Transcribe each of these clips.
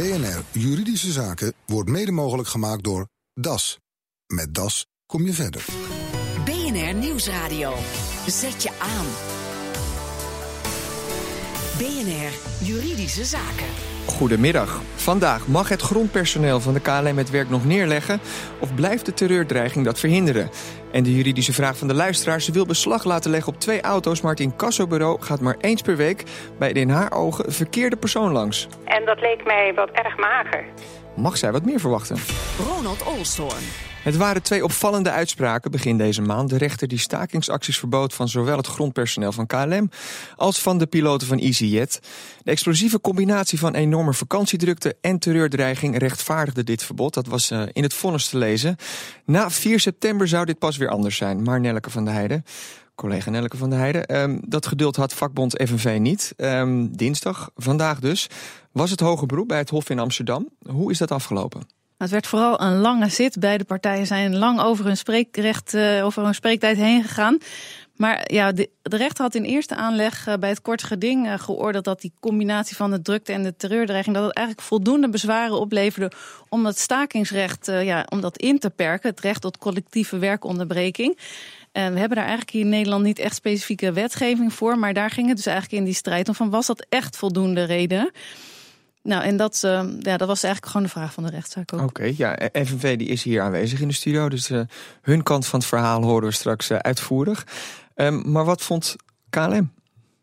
BNR Juridische Zaken wordt mede mogelijk gemaakt door DAS. Met DAS kom je verder. BNR Nieuwsradio. Zet je aan. BNR Juridische Zaken. Goedemiddag. Vandaag mag het grondpersoneel van de KLM het werk nog neerleggen... of blijft de terreurdreiging dat verhinderen? En de juridische vraag van de luisteraar... ze wil beslag laten leggen op twee auto's... maar het incassobureau gaat maar eens per week... bij de in haar ogen verkeerde persoon langs. En dat leek mij wat erg mager. Mag zij wat meer verwachten? Ronald Olstorn. Het waren twee opvallende uitspraken begin deze maand. De rechter die stakingsacties verbood van zowel het grondpersoneel van KLM... als van de piloten van EasyJet. De explosieve combinatie van enorme vakantiedrukte en terreurdreiging... rechtvaardigde dit verbod. Dat was uh, in het vonnis te lezen. Na 4 september zou dit pas weer anders zijn. Maar Nelleke van der Heijden collega Nelleke van der Heijden. Um, dat geduld had vakbond FNV niet. Um, dinsdag, vandaag dus, was het hoge beroep bij het Hof in Amsterdam. Hoe is dat afgelopen? Het werd vooral een lange zit. Beide partijen zijn lang over hun spreekrecht, uh, over hun spreektijd heen gegaan. Maar ja, de, de rechter had in eerste aanleg uh, bij het kort geding uh, geoordeeld dat die combinatie van de drukte en de terreurdreiging, dat het eigenlijk voldoende bezwaren opleverde om het stakingsrecht ja, om dat in te perken, het recht tot collectieve werkonderbreking. En we hebben daar eigenlijk hier in Nederland niet echt specifieke wetgeving voor, maar daar ging het dus eigenlijk in die strijd om van was dat echt voldoende reden? Nou, en dat, uh, ja, dat was eigenlijk gewoon de vraag van de rechtszaak ook. Oké, okay, ja, FNV die is hier aanwezig in de studio, dus uh, hun kant van het verhaal horen we straks uh, uitvoerig. Um, maar wat vond KLM?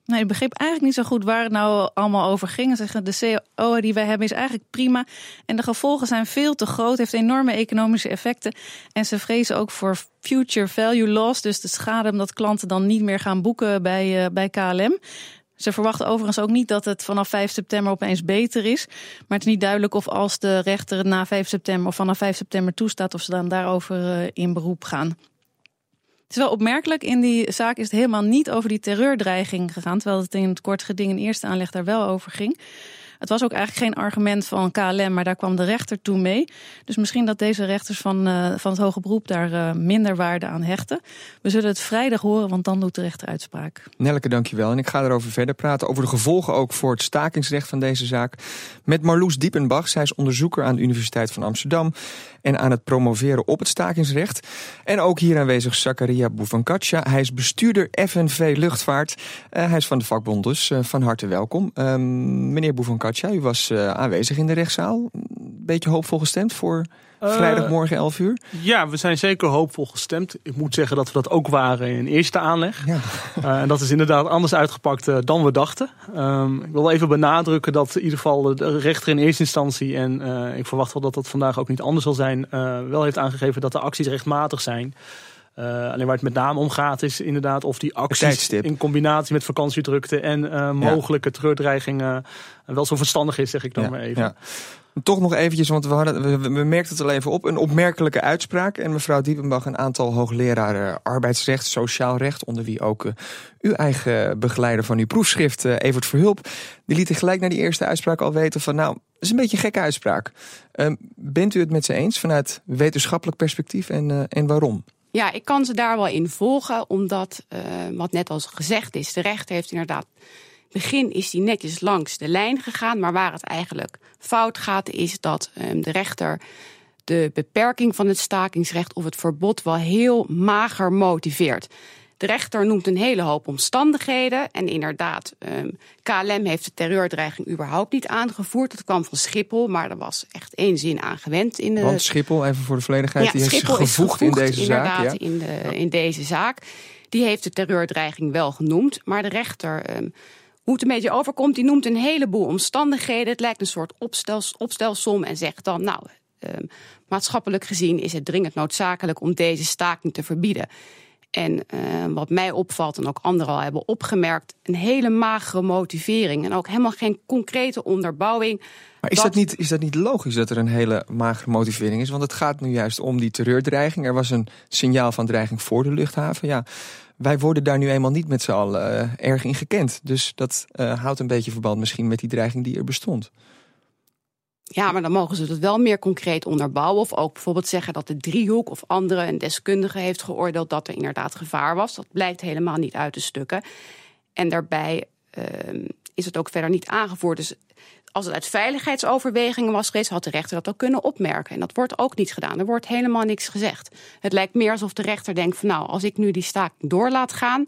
Nee, ik begreep eigenlijk niet zo goed waar het nou allemaal over ging. Zeggen de CO die wij hebben is eigenlijk prima. En de gevolgen zijn veel te groot, heeft enorme economische effecten. En ze vrezen ook voor future value loss. Dus de schade omdat klanten dan niet meer gaan boeken bij, bij KLM. Ze verwachten overigens ook niet dat het vanaf 5 september opeens beter is. Maar het is niet duidelijk of als de rechter het na 5 september of vanaf 5 september toestaat, of ze dan daarover uh, in beroep gaan. Het is wel opmerkelijk, in die zaak is het helemaal niet over die terreurdreiging gegaan. Terwijl het in het kort geding in eerste aanleg daar wel over ging. Het was ook eigenlijk geen argument van KLM, maar daar kwam de rechter toe mee. Dus misschien dat deze rechters van, uh, van het hoge beroep daar uh, minder waarde aan hechten. We zullen het vrijdag horen, want dan doet de rechter uitspraak. Nelleke, dankjewel. En ik ga erover verder praten, over de gevolgen ook voor het stakingsrecht van deze zaak. Met Marloes Diepenbach. Zij is onderzoeker aan de Universiteit van Amsterdam en aan het promoveren op het stakingsrecht. En ook hier aanwezig Zakaria Bouvankatja. Hij is bestuurder FNV Luchtvaart. Uh, hij is van de vakbond dus. Uh, van harte welkom. Uh, meneer Bouvankatja, u was uh, aanwezig in de rechtszaal. Beetje hoopvol gestemd voor vrijdagmorgen 11 uur? Ja, we zijn zeker hoopvol gestemd. Ik moet zeggen dat we dat ook waren in eerste aanleg. Ja. Uh, en dat is inderdaad anders uitgepakt uh, dan we dachten. Um, ik wil even benadrukken dat in ieder geval de rechter in eerste instantie... en uh, ik verwacht wel dat dat vandaag ook niet anders zal zijn... wel heeft aangegeven dat de acties rechtmatig zijn... Uh, alleen waar het met name om gaat is inderdaad of die acties in combinatie met vakantiedrukte en uh, mogelijke ja. terreurdreigingen wel zo verstandig is, zeg ik dan ja, maar even. Ja. Toch nog eventjes, want we, hadden, we, merkten het al even op. Een opmerkelijke uitspraak. En mevrouw Diepenbach, een aantal hoogleraren arbeidsrecht, sociaal recht... onder wie ook uh, uw eigen begeleider van uw proefschrift, uh, Evert Verhulp... die lieten gelijk naar die eerste uitspraak al weten van... nou, dat is een beetje een gekke uitspraak. Uh, bent u het met ze eens vanuit wetenschappelijk perspectief en, en waarom? Ja, ik kan ze daar wel in volgen, omdat, wat net al gezegd is, de rechter heeft inderdaad. Begin is hij netjes langs de lijn gegaan, maar waar het eigenlijk fout gaat, is dat um, de rechter de beperking van het stakingsrecht of het verbod wel heel mager motiveert. De rechter noemt een hele hoop omstandigheden. En inderdaad, um, KLM heeft de terreurdreiging überhaupt niet aangevoerd. Dat kwam van Schiphol, maar er was echt één zin aan gewend. In de... Want Schiphol, even voor de volledigheid, ja, die heeft Schiphol gevoegd, gevoegd in deze zaak. Ja? In, de, in deze zaak. Die heeft de terreurdreiging wel genoemd. Maar de rechter, um, hoe het een beetje overkomt, die noemt een heleboel omstandigheden. Het lijkt een soort opstels, opstelsom en zegt dan, nou, um, maatschappelijk gezien is het dringend noodzakelijk om deze staking te verbieden. En uh, wat mij opvalt en ook anderen al hebben opgemerkt, een hele magere motivering en ook helemaal geen concrete onderbouwing. Maar is dat, niet, is dat niet logisch dat er een hele magere motivering is? Want het gaat nu juist om die terreurdreiging. Er was een signaal van dreiging voor de luchthaven. Ja, wij worden daar nu eenmaal niet met z'n allen uh, erg in gekend. Dus dat uh, houdt een beetje verband misschien met die dreiging die er bestond. Ja, maar dan mogen ze het wel meer concreet onderbouwen. Of ook bijvoorbeeld zeggen dat de driehoek of andere een deskundige heeft geoordeeld dat er inderdaad gevaar was. Dat blijkt helemaal niet uit de stukken. En daarbij uh, is het ook verder niet aangevoerd. Dus als het uit veiligheidsoverwegingen was geweest, had de rechter dat ook kunnen opmerken. En dat wordt ook niet gedaan. Er wordt helemaal niks gezegd. Het lijkt meer alsof de rechter denkt van nou, als ik nu die staking door laat gaan,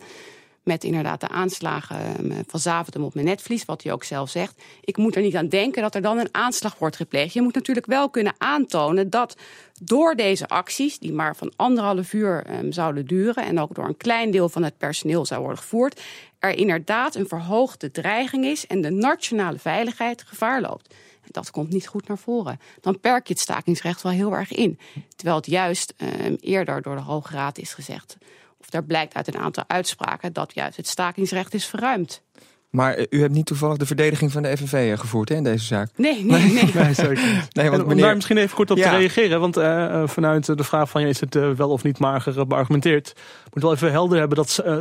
met inderdaad de aanslagen ehm, van Zaventem op mijn netvlies, wat hij ook zelf zegt. Ik moet er niet aan denken dat er dan een aanslag wordt gepleegd. Je moet natuurlijk wel kunnen aantonen dat door deze acties, die maar van anderhalf uur um, zouden duren en ook door een klein deel van het personeel zou worden gevoerd, er inderdaad een verhoogde dreiging is en de nationale veiligheid gevaar loopt. Dat komt niet goed naar voren. Dan perk je het stakingsrecht wel heel erg in. Terwijl het juist um, eerder door de Hoge Raad is gezegd of daar blijkt uit een aantal uitspraken dat juist het stakingsrecht is verruimd. Maar eh, u hebt niet toevallig de verdediging van de FNV eh, gevoerd hè, in deze zaak? Nee, nee, nee. nee zeker nee, want meneer... Om daar misschien even kort op te reageren. Want uh, vanuit de vraag van je is het uh, wel of niet mager beargumenteerd. moet wel even helder hebben dat uh,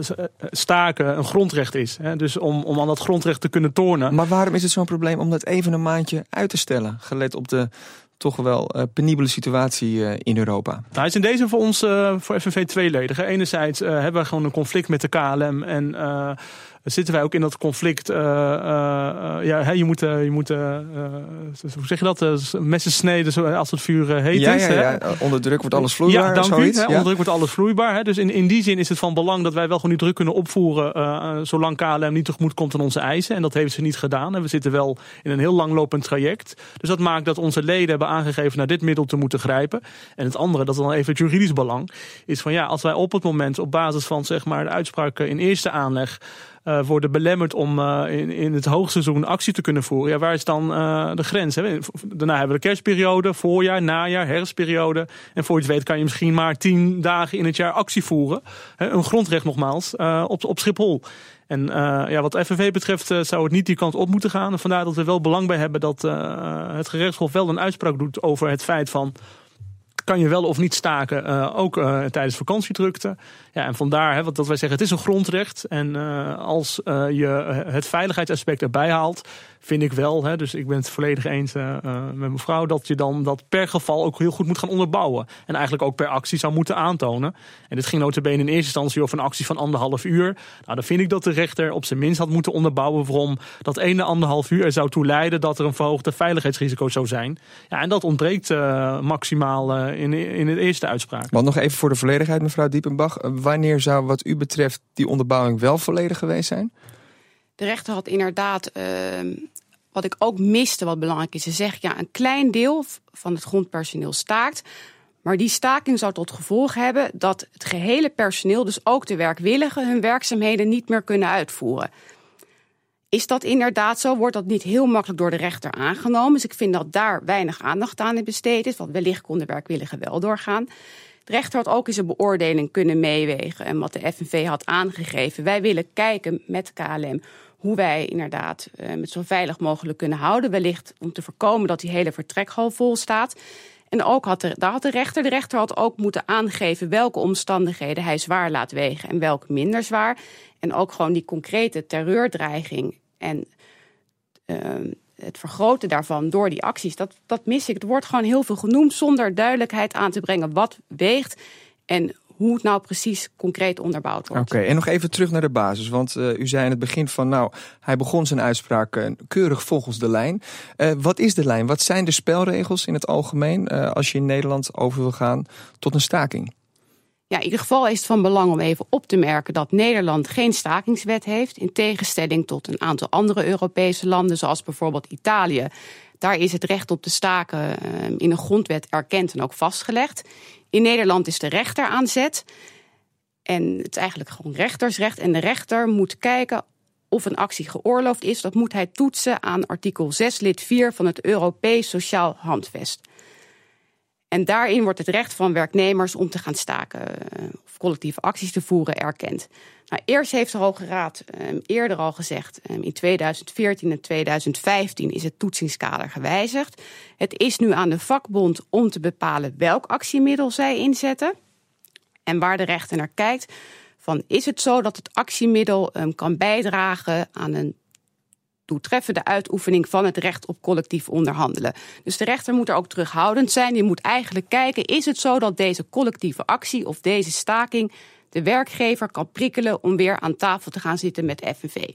staken een grondrecht is. Hè? Dus om, om aan dat grondrecht te kunnen tornen. Maar waarom is het zo'n probleem om dat even een maandje uit te stellen? Gelet op de toch wel uh, penibele situatie uh, in Europa. Nou, is in deze voor ons, uh, voor FNV tweeledig. Enerzijds hebben we gewoon een conflict met de KLM en zitten wij ook in dat conflict. Uh, uh, ja, je moet, je moet hoe zeg je dat? messen sneden als het vuur heet ja, is. Ja, ja. Onder druk wordt alles vloeibaar. Ja, dank zoiets, u. Onder druk wordt alles vloeibaar. Hè. Dus in, in die zin is het van belang dat wij wel gewoon die druk kunnen opvoeren. zolang KLM niet tegemoet komt aan onze eisen. En dat heeft ze niet gedaan. En we zitten wel in een heel langlopend traject. Dus dat maakt dat onze leden hebben aangegeven naar dit middel te moeten grijpen. En het andere, dat is dan even het juridisch belang, is van ja, als wij op het moment op basis van zeg maar de uitspraken in eerste aanleg uh, worden belemmerd om uh, in, in het hoogseizoen actie te kunnen voeren. Ja, waar is dan uh, de grens? Hè? Daarna hebben we de kerstperiode, voorjaar, najaar, herfstperiode. En voor je het weet kan je misschien maar tien dagen in het jaar actie voeren. Hè? Een grondrecht nogmaals, op, op Schiphol. En ja, wat FNV betreft zou het niet die kant op moeten gaan. En vandaar dat we wel belang bij hebben dat het gerechtshof wel een uitspraak doet over het feit van kan je wel of niet staken, uh, ook uh, tijdens vakantiedrukte. Ja, en vandaar hè, wat dat wij zeggen, het is een grondrecht. En uh, als je het veiligheidsaspect erbij haalt, vind ik wel, hè, dus ik ben het volledig eens met mevrouw, dat je dan dat per geval ook heel goed moet gaan onderbouwen. En eigenlijk ook per actie zou moeten aantonen. En dit ging notabene in eerste instantie over een actie van anderhalf uur. Nou, dan vind ik dat de rechter op zijn minst had moeten onderbouwen waarom dat ene anderhalf uur er zou toe leiden dat er een verhoogde veiligheidsrisico zou zijn. Ja, en dat ontbreekt maximaal in, in de eerste uitspraak. Want nog even voor de volledigheid, mevrouw Diepenbach. Eh, wanneer zou wat u betreft die onderbouwing wel volledig geweest zijn? De rechter had inderdaad, uh, wat ik ook miste, wat belangrijk is, ze zegt ja, een klein deel van het grondpersoneel staakt. Maar die staking zou tot gevolg hebben dat het gehele personeel, dus ook de werkwilligen, hun werkzaamheden niet meer kunnen uitvoeren. Is dat inderdaad zo? Wordt dat niet heel makkelijk door de rechter aangenomen? Dus ik vind dat daar weinig aandacht aan besteed is. Want wellicht kon de werkwillige wel doorgaan. De rechter had ook in zijn beoordeling kunnen meewegen. En wat de FNV had aangegeven. Wij willen kijken met KLM hoe wij inderdaad uh, met zo veilig mogelijk kunnen houden. Wellicht om te voorkomen dat die hele vertrekhal vol staat. En ook had de, daar had de rechter, de rechter had ook moeten aangeven welke omstandigheden hij zwaar laat wegen en welke minder zwaar. En ook gewoon die concrete terreurdreiging en uh, het vergroten daarvan door die acties, dat, dat mis ik. Er wordt gewoon heel veel genoemd zonder duidelijkheid aan te brengen wat weegt en hoe het nou precies concreet onderbouwd wordt. Oké, en nog even terug naar de basis. Want uh, u zei in het begin van, nou, hij begon zijn uitspraak uh, keurig volgens de lijn. Uh, wat is de lijn? Wat zijn de spelregels in het algemeen als je in Nederland over wil gaan tot een staking? Ja, in ieder geval is het van belang om even op te merken dat Nederland geen stakingswet heeft. In tegenstelling tot een aantal andere Europese landen, zoals bijvoorbeeld Italië. Daar is het recht op te staken in een grondwet erkend en ook vastgelegd. In Nederland is de rechter aan zet. En het is eigenlijk gewoon rechtersrecht. En de rechter moet kijken of een actie geoorloofd is. Dat moet hij toetsen aan artikel 6 lid 4 van het Europees Sociaal Handvest. En daarin wordt het recht van werknemers om te gaan staken eh, collectieve acties te voeren erkend. Nou, eerst heeft de Hoge Raad um, eerder al gezegd, um, in 2014 en 2015 is het toetsingskader gewijzigd. Het is nu aan de vakbond om te bepalen welk actiemiddel zij inzetten. En waar de rechter naar kijkt, van is het zo dat het actiemiddel um, kan bijdragen aan een toetreffende uitoefening van het recht op collectief onderhandelen. Dus de rechter moet er ook terughoudend zijn. Die moet eigenlijk kijken, is het zo dat deze collectieve actie of deze staking de werkgever kan prikkelen om weer aan tafel te gaan zitten met FNV?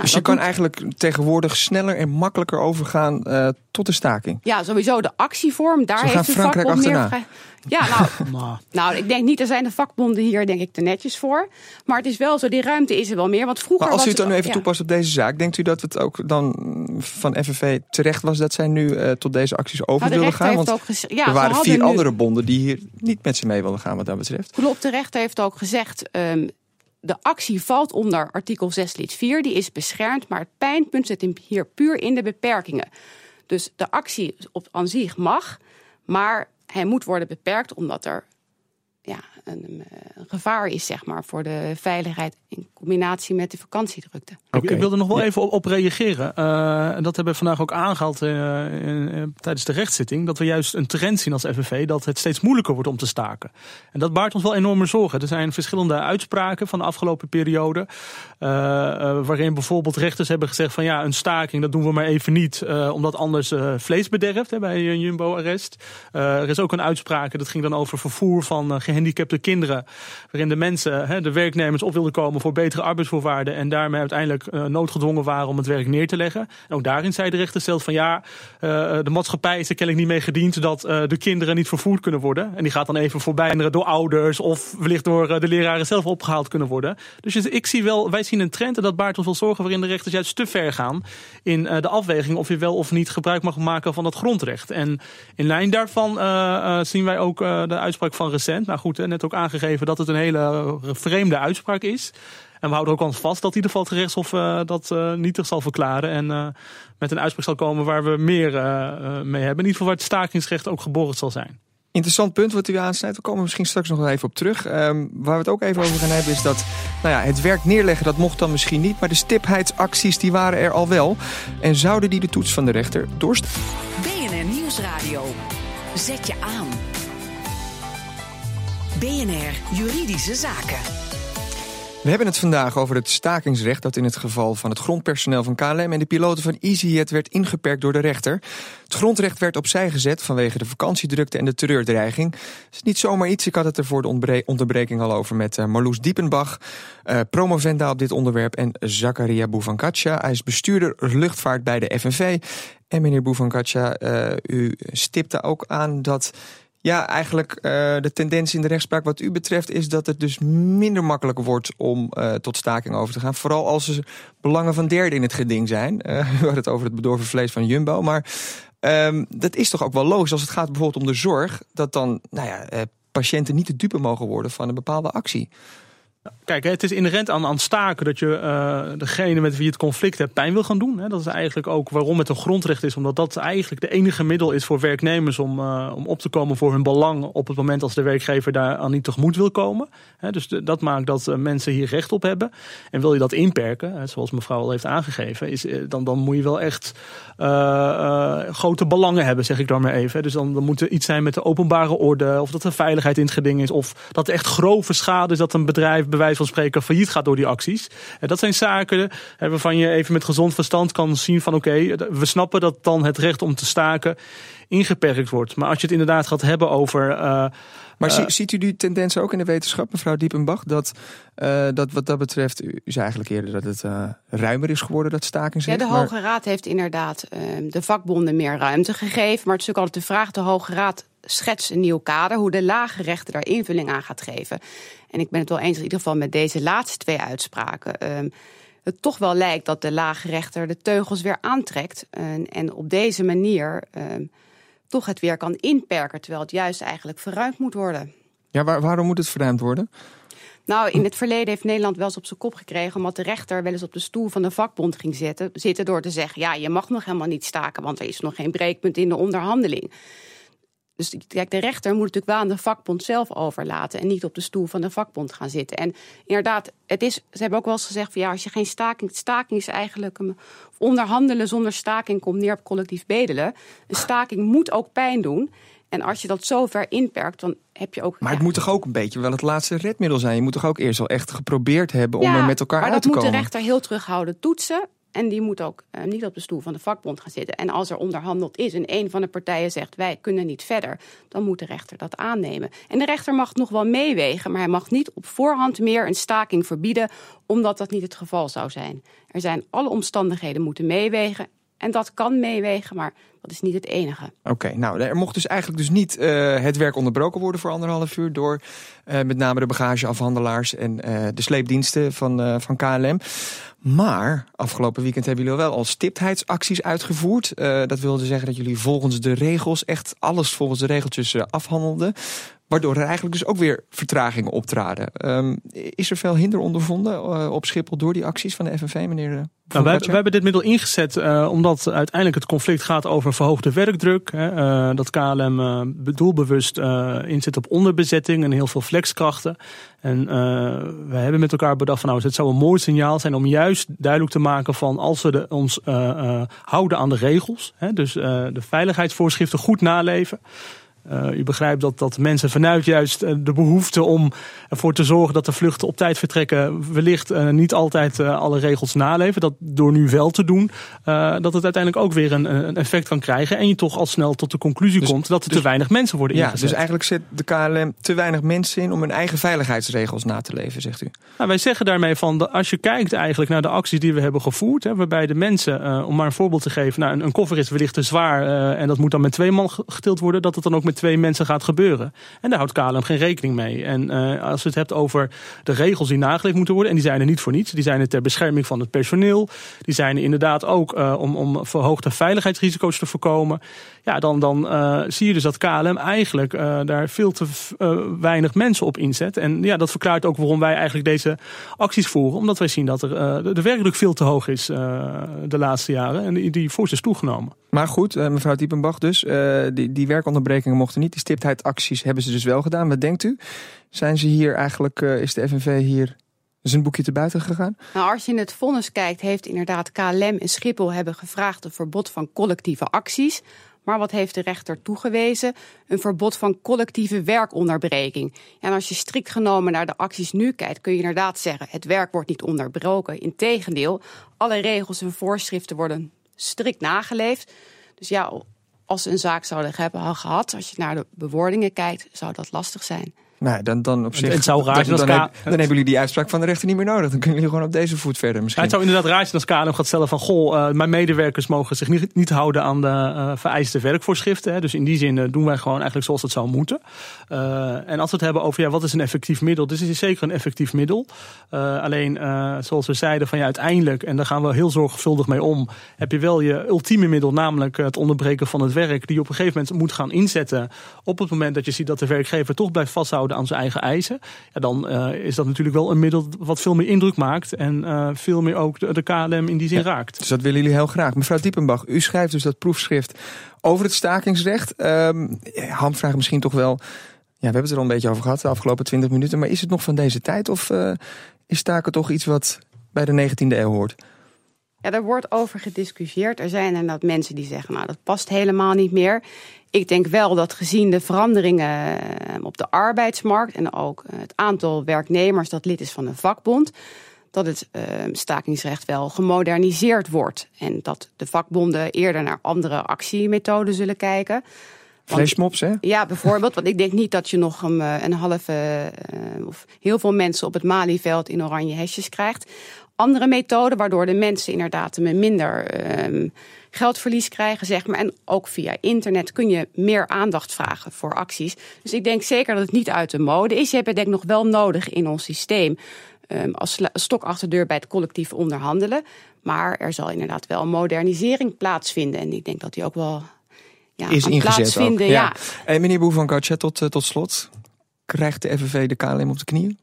Dus je kan doet- eigenlijk tegenwoordig sneller en makkelijker overgaan eh, tot de staking. Ja, sowieso de actievorm. Daar Zo heeft gaan de Frankrijk vakbond meer... achterna. vrij- Ja, nou, nou, ik denk niet, er zijn de vakbonden hier denk ik te netjes voor. Maar het is wel zo, die ruimte is er wel meer. Want vroeger Maar als u het dan nu even ja. toepast op deze zaak, denkt u dat het ook dan van FNV terecht was dat zij nu eh, tot deze acties over Nou, de wilden rechter gaan? heeft Want ook gezegd... Ja, er ze waren vier nu- andere bonden die hier niet met ze mee wilden gaan wat dat betreft. Klopt, de rechter heeft ook gezegd... ehm, de actie valt onder artikel 6 lid 4, die is beschermd... maar het pijnpunt zit hier puur in de beperkingen. Dus de actie op aan zich mag, maar hij moet worden beperkt... omdat er ja, een, eh, een gevaar is zeg maar, voor de veiligheid... in combinatie met de vakantiedrukte. Ik, Oké. ik wil er nog wel Ja. even op, op reageren. Eh, en dat hebben we vandaag ook aangehaald eh, in- tijdens de rechtszitting. Dat we juist een trend zien als FNV dat het steeds moeilijker wordt om te staken. En dat baart ons wel enorme zorgen. Er zijn verschillende uitspraken van de afgelopen periode. waarin bijvoorbeeld rechters hebben gezegd van ja, een staking dat doen we maar even niet. eh, omdat anders vlees bederft hè, bij een Jumbo-arrest. Eh, er is ook een uitspraak, dat ging dan over vervoer van gehandicapte kinderen. Waarin de mensen, hè, de werknemers op wilden komen voor betere arbeidsvoorwaarden. En daarmee uiteindelijk eh, noodgedwongen waren om het werk neer te leggen. En ook daarin zei de rechter stelt van ja, eh, de maatschappij is er kennelijk niet mee gediend dat eh, de kinderen niet vervoerd kunnen worden. En die gaat dan even voorbij door ouders of wellicht door de leraren zelf opgehaald kunnen worden. Dus ik zie wel, wij zien een trend en dat baart ons wel zorgen waarin de rechters juist te ver gaan in de afweging of je wel of niet gebruik mag maken van dat grondrecht. En in lijn daarvan zien wij ook de uitspraak van recent. Nou goed, hè, net ook aangegeven dat het een hele eh, vreemde uitspraak is. En we houden ook aan vast dat in ieder geval het gerechtshof eh, dat eh, nietig zal verklaren. En eh, met een uitspraak zal komen waar we meer mee hebben. In ieder geval waar het stakingsrecht ook geborgd zal zijn. Interessant punt wat u aansnijdt. We komen misschien straks nog wel even op terug. Ehm, waar we het ook even over gaan hebben is dat nou ja, het werk neerleggen dat mocht dan misschien niet. Maar de stipheidsacties die waren er al wel. En zouden die de toets van de rechter doorstaan? BNR Nieuwsradio. Zet je aan. BNR Juridische Zaken. We hebben het vandaag over het stakingsrecht dat in het geval van het grondpersoneel van KLM en de piloten van EasyJet werd ingeperkt door de rechter. Het grondrecht werd opzij gezet vanwege de vakantiedrukte en de terreurdreiging. Het is niet zomaar iets, ik had het er voor de onderbreking al over met eh, Marloes Diepenbach, eh, promovenda op dit onderwerp en Zakaria Bouvankatja. Hij is bestuurder luchtvaart bij de FNV. En meneer Bouvankatja, eh, u stipte ook aan dat ja, eigenlijk eh, de tendens in de rechtspraak wat u betreft is dat het dus minder makkelijk wordt om eh, tot staking over te gaan. Vooral als er belangen van derden in het geding zijn. Eh u had het over het bedorven vlees van Jumbo. Maar ehm, dat is toch ook wel logisch als het gaat bijvoorbeeld om de zorg. Dat dan nou ja, patiënten niet de dupe mogen worden van een bepaalde actie. Kijk, het is inherent aan, staken dat je eh, degene met wie je het conflict hebt pijn wil gaan doen. Dat is eigenlijk ook waarom het een grondrecht is. Omdat dat eigenlijk de enige middel is voor werknemers om, eh, om op te komen voor hun belang op het moment als de werkgever daar aan niet tegemoet wil komen. Dus dat maakt dat eh, mensen hier recht op hebben. En wil je dat inperken, zoals mevrouw al heeft aangegeven, is, dan, dan moet je wel echt grote belangen hebben, zeg ik dan maar even. Dus dan, dan moet er iets zijn met de openbare orde, of dat er veiligheid in het geding is, of dat er echt grove schade is dat een bedrijf wijze van spreken failliet gaat door die acties. En dat zijn zaken hè, waarvan je even met gezond verstand kan zien van oké, we snappen dat dan het recht om te staken ingeperkt wordt. Maar als je het inderdaad gaat hebben over... eh, Maar eh, zie- ziet u die tendens ook in de wetenschap, mevrouw Diepenbach? Dat, eh, dat wat dat betreft, u zei eigenlijk eerder dat het eh, ruimer is geworden, dat Ja, stakingsrecht. de maar- Hoge Raad heeft inderdaad ehm, de vakbonden meer ruimte gegeven. Maar het is natuurlijk altijd de vraag: de Hoge Raad schetst een nieuw kader, hoe de lage rechter daar invulling aan gaat geven. En ik ben het wel eens in ieder geval met deze laatste twee uitspraken. ehm, het toch wel lijkt dat de lage rechter de teugels weer aantrekt. En, en op deze manier ehm, toch het weer kan inperken. Terwijl het juist eigenlijk verruimd moet worden. Ja, waar- waarom moet het verruimd worden? Nou, in het verleden heeft Nederland wel eens op zijn kop gekregen. omdat de rechter wel eens op de stoel van de vakbond ging zitten. zitten door te zeggen: ja, je mag nog helemaal niet staken. want er is nog geen breekpunt in de onderhandeling. Dus kijk, de rechter moet natuurlijk wel aan de vakbond zelf overlaten. en niet op de stoel van de vakbond gaan zitten. En inderdaad, het is, ze hebben ook wel eens gezegd: van ja, als je geen staking. Staking is eigenlijk een. onderhandelen zonder staking komt neer op collectief bedelen. Een staking moet ook pijn doen. En als je dat zo ver inperkt, dan heb je ook. Maar ja, het moet toch ook een beetje wel het laatste redmiddel zijn? Je moet toch ook eerst wel echt geprobeerd hebben om Ja, er met elkaar maar uit dat te moet komen? de rechter heel terughouden toetsen. En die moet ook uh, niet op de stoel van de vakbond gaan zitten. En als er onderhandeld is en een van de partijen zegt wij kunnen niet verder, dan moet de rechter dat aannemen. En de rechter mag nog wel meewegen, maar hij mag niet op voorhand meer een staking verbieden, omdat dat niet het geval zou zijn. Er zijn alle omstandigheden moeten meewegen en dat kan meewegen, maar dat is niet het enige. Oké, nou, er mocht dus eigenlijk dus niet uh, het werk onderbroken worden voor anderhalf uur door uh, met name de bagageafhandelaars en uh, de sleepdiensten van, van KLM. Maar afgelopen weekend hebben jullie wel al stiptheidsacties uitgevoerd. dat wilde zeggen dat jullie volgens de regels echt alles volgens de regeltjes afhandelden. Waardoor er eigenlijk dus ook weer vertragingen optraden. Um, is er veel hinder ondervonden uh, op Schiphol door die acties van de FNV, meneer? Nou, wij, wij, hebben dit middel ingezet uh, omdat uiteindelijk het conflict gaat over verhoogde werkdruk. Hè, uh, dat KLM doelbewust inzet op onderbezetting en heel veel flexkrachten. En we hebben met elkaar bedacht van nou, het zou een mooi signaal zijn om juist duidelijk te maken van als we de, ons houden aan de regels. Hè, dus de veiligheidsvoorschriften goed naleven. Uh, u begrijpt dat, dat mensen vanuit juist uh, de behoefte om ervoor te zorgen dat de vluchten op tijd vertrekken, wellicht uh, niet altijd alle regels naleven. Dat door nu wel te doen, dat het uiteindelijk ook weer een, een, effect kan krijgen. En je toch al snel tot de conclusie dus, komt dat er dus, te weinig mensen worden ja, ingezet. Dus eigenlijk zet de KLM te weinig mensen in om hun eigen veiligheidsregels na te leven, zegt u? Nou, wij zeggen daarmee van, als je kijkt eigenlijk naar de acties die we hebben gevoerd, hè, waarbij de mensen, om maar een voorbeeld te geven, nou, een, een koffer is wellicht te zwaar en dat moet dan met twee man getild worden, dat het dan ook met twee mensen gaat gebeuren. En daar houdt KLM geen rekening mee. En uh, als je het hebt over de regels die nageleefd moeten worden, en die zijn er niet voor niets. Die zijn er ter bescherming van het personeel. Die zijn er inderdaad ook uh, om, om verhoogde veiligheidsrisico's te voorkomen. Ja, dan, dan uh, zie je dus dat KLM eigenlijk daar veel te weinig mensen op inzet. En ja, dat verklaart ook waarom wij eigenlijk deze acties voeren. Omdat wij zien dat er de werkdruk veel te hoog is de laatste jaren. En die, die fors is toegenomen. Maar goed, mevrouw Diepenbach dus, die, die werkonderbrekingen mochten niet. Die stiptheidacties hebben ze dus wel gedaan. Wat denkt u? Zijn ze hier eigenlijk, uh, is de FNV hier zijn boekje te buiten gegaan? Nou, als je in het vonnis kijkt, heeft inderdaad KLM en Schiphol hebben gevraagd een verbod van collectieve acties. Maar wat heeft de rechter toegewezen? Een verbod van collectieve werkonderbreking. En als je strikt genomen naar de acties nu kijkt, kun je inderdaad zeggen: het werk wordt niet onderbroken. Integendeel, alle regels en voorschriften worden strikt nageleefd. Dus ja, als ze een zaak zouden hebben gehad, als je naar de bewoordingen kijkt, zou dat lastig zijn. Nou, dan, dan op zich. Het zou raar zijn dan, dan, dan, hebben jullie die uitspraak van de rechter niet meer nodig. Dan kunnen jullie gewoon op deze voet verder. Misschien. Ja, het zou inderdaad raar zijn als KLM gaat stellen van: goh, uh, mijn medewerkers mogen zich niet, niet houden aan de uh, vereiste werkvoorschriften. Hè. Dus in die zin uh, doen wij gewoon eigenlijk zoals het zou moeten. en als we het hebben over ja, wat is een effectief middel, dus het is zeker een effectief middel. alleen, zoals we zeiden, van ja, uiteindelijk, en daar gaan we heel zorgvuldig mee om, heb je wel je ultieme middel, namelijk het onderbreken van het werk, die je op een gegeven moment moet gaan inzetten. Op het moment dat je ziet dat de werkgever toch blijft vasthouden aan zijn eigen eisen, ja, dan uh, is dat natuurlijk wel een middel wat veel meer indruk maakt en uh, veel meer ook de, de, KLM in die zin raakt. Dus dat willen jullie heel graag. Mevrouw Diepenbach, u schrijft dus dat proefschrift over het stakingsrecht. Um, handvraag misschien toch wel. Ja, we hebben het er al een beetje over gehad de afgelopen 20 minuten. Maar is het nog van deze tijd of uh, is staken toch iets wat bij de 19e eeuw hoort? Ja, daar wordt over gediscussieerd. Er zijn inderdaad mensen die zeggen, nou dat past helemaal niet meer. Ik denk wel dat gezien de veranderingen eh, op de arbeidsmarkt en ook het aantal werknemers dat lid is van een vakbond, dat het uh, stakingsrecht wel gemoderniseerd wordt. En dat de vakbonden eerder naar andere actiemethoden zullen kijken. Flashmobs, hè? Ja, bijvoorbeeld. Want ik denk niet dat je nog een, eh, een halve of heel veel mensen op het Malieveld in oranje hesjes krijgt. Andere methoden waardoor de mensen inderdaad minder um, geldverlies krijgen, zeg maar. En ook via internet kun je meer aandacht vragen voor acties. Dus ik denk zeker dat het niet uit de mode is. Je hebt het denk ik nog wel nodig in ons systeem. Um, als stok achter de deur bij het collectief onderhandelen. Maar er zal inderdaad wel een modernisering plaatsvinden. En ik denk dat die ook wel ja, is ingezet. Plaatsvinden, ook. Ja. ja. En meneer Boer van Gautje, tot, tot slot. Krijgt de FNV de KLM op de knieën?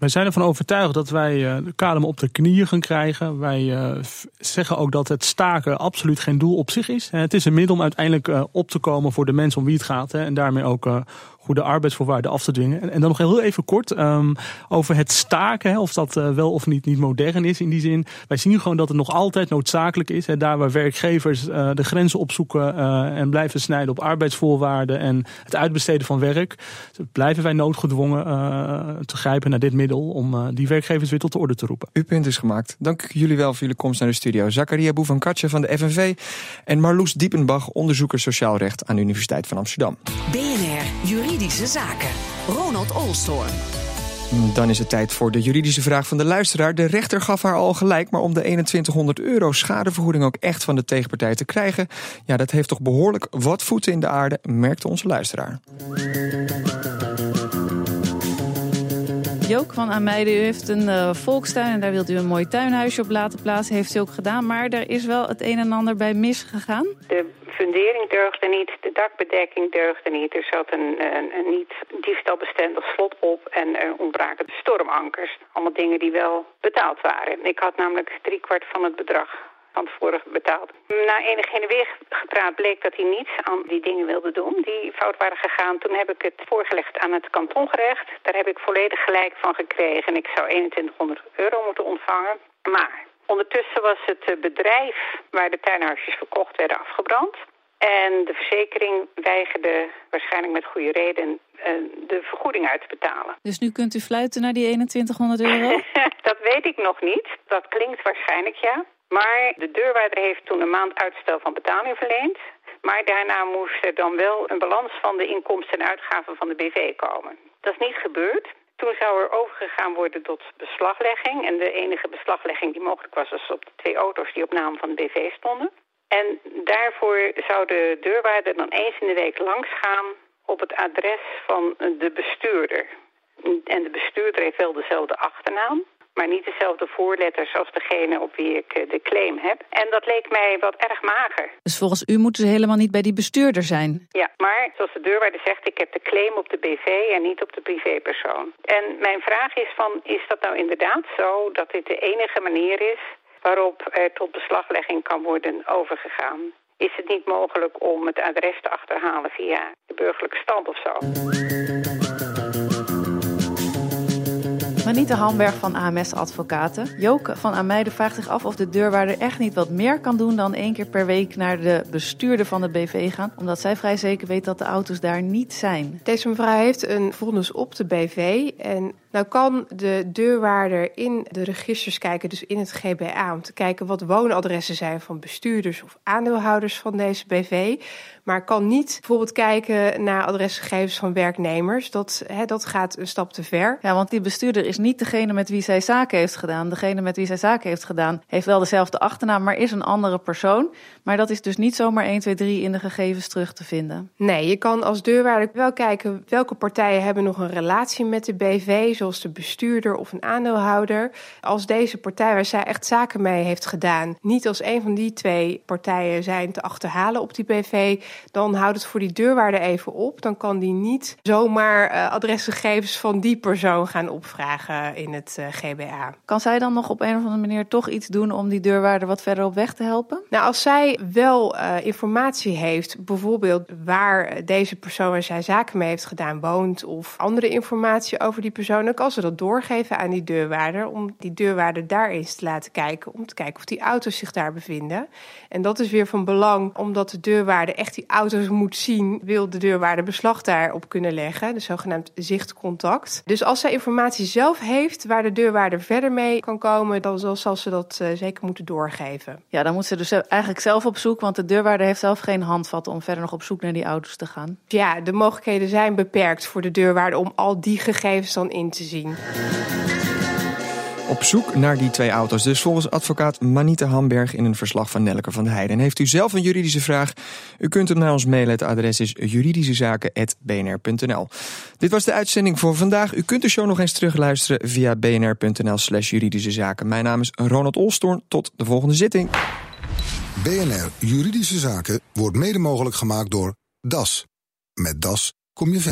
Wij zijn ervan overtuigd dat wij eh, de KLM op de knieën gaan krijgen. Wij uh, zeggen ook dat het staken absoluut geen doel op zich is. Het is een middel om uiteindelijk uh, op te komen voor de mensen om wie het gaat. En daarmee ook goede arbeidsvoorwaarden af te dwingen. En, en dan nog heel even kort um, over het staken, hè, of dat uh, wel of niet, niet modern is in die zin. Wij zien gewoon dat het nog altijd noodzakelijk is. Hè, daar waar werkgevers uh, de grenzen opzoeken uh, en blijven snijden op arbeidsvoorwaarden en het uitbesteden van werk, blijven wij noodgedwongen te grijpen naar dit middel om die werkgevers weer tot de orde te roepen. Uw punt is gemaakt. Dank jullie wel voor jullie komst naar de studio. Zakaria Boe van Katje van de FNV en Marloes Diepenbach, onderzoeker sociaal recht aan de Universiteit van Amsterdam. BNR Juridische Zaken. Ronald Olstorm. Dan is het tijd voor de juridische vraag van de luisteraar. De rechter gaf haar al gelijk, maar om de 2100 euro schadevergoeding ook echt van de tegenpartij te krijgen, ja, dat heeft toch behoorlijk wat voeten in de aarde, merkte onze luisteraar. Jook van Ameide, u heeft een uh, volkstuin en daar wilt u een mooi tuinhuisje op laten plaatsen. Heeft u ook gedaan, maar er is wel het een en ander bij misgegaan. De fundering deugde niet, de dakbedekking deugde niet. Er zat een, een, niet diefstalbestendig slot op en er ontbraken stormankers. Allemaal dingen die wel betaald waren. Ik had namelijk driekwart van het bedrag van tevoren betaald. Na enig heen en weer gepraat bleek dat hij niets aan die dingen wilde doen die fout waren gegaan. Toen heb ik het voorgelegd aan het kantongerecht. Daar heb ik volledig gelijk van gekregen en ik zou 2100 euro moeten ontvangen. Maar ondertussen was het bedrijf waar de tuinhuisjes verkocht werden afgebrand. En de verzekering weigerde waarschijnlijk met goede reden de vergoeding uit te betalen. Dus nu kunt u fluiten naar die 2100 euro? dat weet ik nog niet. Dat klinkt waarschijnlijk ja. Maar de deurwaarder heeft toen een maand uitstel van betaling verleend. Maar daarna moest er dan wel een balans van de inkomsten en uitgaven van de BV komen. Dat is niet gebeurd. Toen zou er overgegaan worden tot beslaglegging. En de enige beslaglegging die mogelijk was, was op de twee auto's die op naam van de BV stonden. En daarvoor zou de deurwaarder dan eens in de week langsgaan op het adres van de bestuurder. En de bestuurder heeft wel dezelfde achternaam maar niet dezelfde voorletters als degene op wie ik de claim heb. En dat leek mij wat erg mager. Dus volgens u moeten ze helemaal niet bij die bestuurder zijn? Ja, maar zoals de deurwaarder zegt, ik heb de claim op de BV en niet op de privépersoon. En mijn vraag is van, is dat nou inderdaad zo dat dit de enige manier is waarop er tot beslaglegging kan worden overgegaan? Is het niet mogelijk om het adres te achterhalen via de burgerlijke stand of zo? Manita Hamberg van AMS Advocaten. Joke van Ameide vraagt zich af of de deurwaarder echt niet wat meer kan doen dan één keer per week naar de bestuurder van de BV gaan, omdat zij vrij zeker weet dat de auto's daar niet zijn. Deze mevrouw heeft een vonnis op de BV en nou kan de deurwaarder in de registers kijken, dus in het GBA, om te kijken wat woonadressen zijn van bestuurders of aandeelhouders van deze BV. Maar kan niet bijvoorbeeld kijken naar adresgegevens van werknemers. Dat, hè, dat gaat een stap te ver. Ja, want die bestuurder is niet degene met wie zij zaken heeft gedaan. Degene met wie zij zaken heeft gedaan heeft wel dezelfde achternaam, maar is een andere persoon. Maar dat is dus niet zomaar 1, 2, 3 in de gegevens terug te vinden. Nee, je kan als deurwaarder wel kijken welke partijen hebben nog een relatie met de BV, zoals de bestuurder of een aandeelhouder. Als deze partij waar zij echt zaken mee heeft gedaan, niet als een van die twee partijen zijn te achterhalen op die BV, dan houdt het voor die deurwaarder even op. Dan kan die niet zomaar uh, adresgegevens van die persoon gaan opvragen in het uh, GBA. Kan zij dan nog op een of andere manier toch iets doen om die deurwaarder wat verder op weg te helpen? Nou, als zij wel uh, informatie heeft, bijvoorbeeld waar deze persoon waar zij zaken mee heeft gedaan woont, of andere informatie over die persoon, dan kan ze dat doorgeven aan die deurwaarder, om die deurwaarder daar eens te laten kijken, om te kijken of die auto's zich daar bevinden. En dat is weer van belang, omdat de deurwaarder echt die auto's moet zien, wil de deurwaarder beslag daarop kunnen leggen, de zogenaamd zichtcontact. Dus als zij informatie zelf heeft waar de deurwaarder verder mee kan komen, dan zal ze dat uh, zeker moeten doorgeven. Ja, dan moet ze dus eigenlijk zelf op zoek, want de deurwaarder heeft zelf geen handvat om verder nog op zoek naar die auto's te gaan. Ja, de mogelijkheden zijn beperkt voor de deurwaarder om al die gegevens dan in te zien. Op zoek naar die twee auto's. Dus volgens advocaat Manita Hamberg in een verslag van Nelke van der Heijden. En heeft u zelf een juridische vraag? U kunt hem naar ons mailen. Het adres is juridischezaken.bnr.nl. Dit was de uitzending voor vandaag. U kunt de show nog eens terugluisteren via bnr.nl slash juridische zaken. Mijn naam is Ronald Olstorn. Tot de volgende zitting. BNR Juridische Zaken wordt mede mogelijk gemaakt door DAS. Met DAS kom je verder.